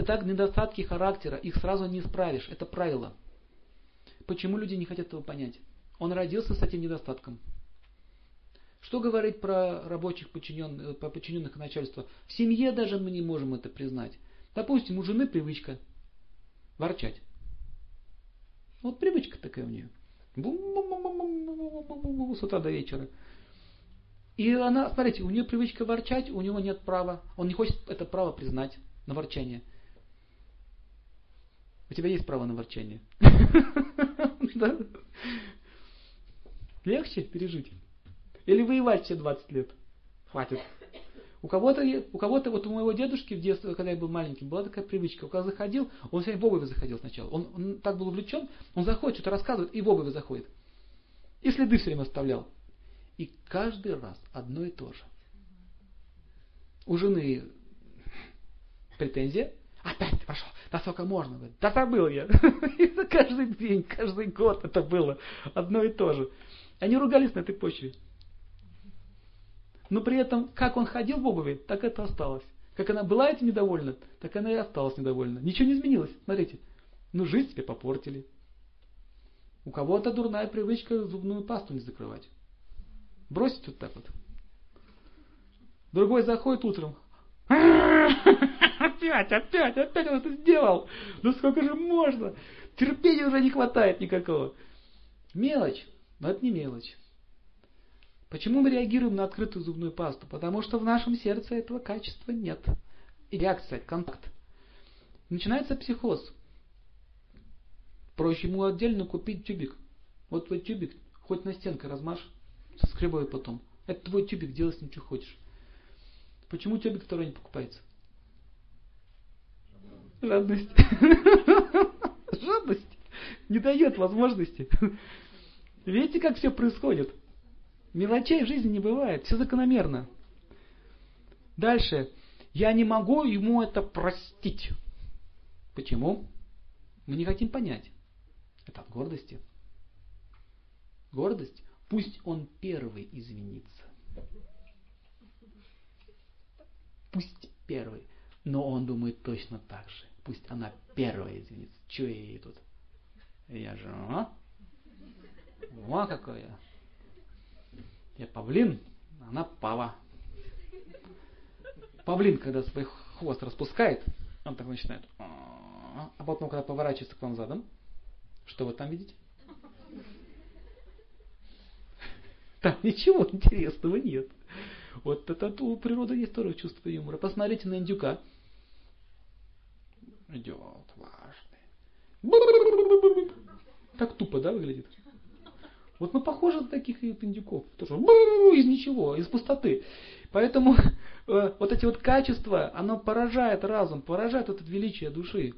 Итак, недостатки характера, их сразу не исправишь. Это правило. Почему люди не хотят этого понять? Он родился с этим недостатком. Что говорить про рабочих подчиненных, по подчиненных и начальства? В семье даже мы не можем это признать. Допустим, у жены привычка ворчать. Вот привычка такая у нее. С утра до вечера. И она, смотрите, у нее привычка ворчать, у него нет права. Он не хочет это право признать на ворчание. Тебя есть право на ворчание. Легче пережить. Или воевать все 20 лет. Хватит. У кого-то, у кого-то, вот у моего дедушки в детстве, когда я был маленьким, была такая привычка. Когда заходил, он все время в заходил сначала. Он, он так был увлечен, он заходит, что-то рассказывает, и в обуви заходит. И следы все время оставлял. И каждый раз одно и то же. У жены претензия. Опять ты пошел. Да сколько можно? Говорит, да забыл я. Это каждый день, каждый год это было. Одно и то же. Они ругались на этой почве. Но при этом, как он ходил в обуви, так это осталось. Как она была этим недовольна, так она и осталась недовольна. Ничего не изменилось. Смотрите. Ну, жизнь тебе попортили. У кого-то дурная привычка зубную пасту не закрывать. Бросить вот так вот. Другой заходит утром. Опять, опять, опять он это сделал. Ну сколько же можно? Терпения уже не хватает никакого. Мелочь. Но это не мелочь. Почему мы реагируем на открытую зубную пасту? Потому что в нашем сердце этого качества нет. И реакция, контакт. Начинается психоз. Проще ему отдельно купить тюбик. Вот твой тюбик, хоть на стенке размажь, соскребай потом. Это твой тюбик, делай с ним что хочешь. Почему тюбик второй не покупается? Жадность. Жадность не дает возможности. Видите, как все происходит? Мелочей в жизни не бывает, все закономерно. Дальше. Я не могу ему это простить. Почему? Мы не хотим понять. Это от гордости. Гордость. Пусть он первый извинится. Пусть первый. Но он думает точно так же. Пусть она первая извинится. Че я ей тут? Я же, а? О, какое. Я павлин, она пава. Павлин, когда свой хвост распускает, он так начинает. А потом, когда поворачивается к вам задом, что вы там видите? Там ничего интересного нет. Вот это у природы есть второе чувство юмора. Посмотрите на индюка. Идет важный. Так тупо, да, выглядит? Вот мы похожи на таких индюков. Тоже из ничего, из пустоты. Поэтому э, вот эти вот качества, оно поражает разум, поражает это величие души.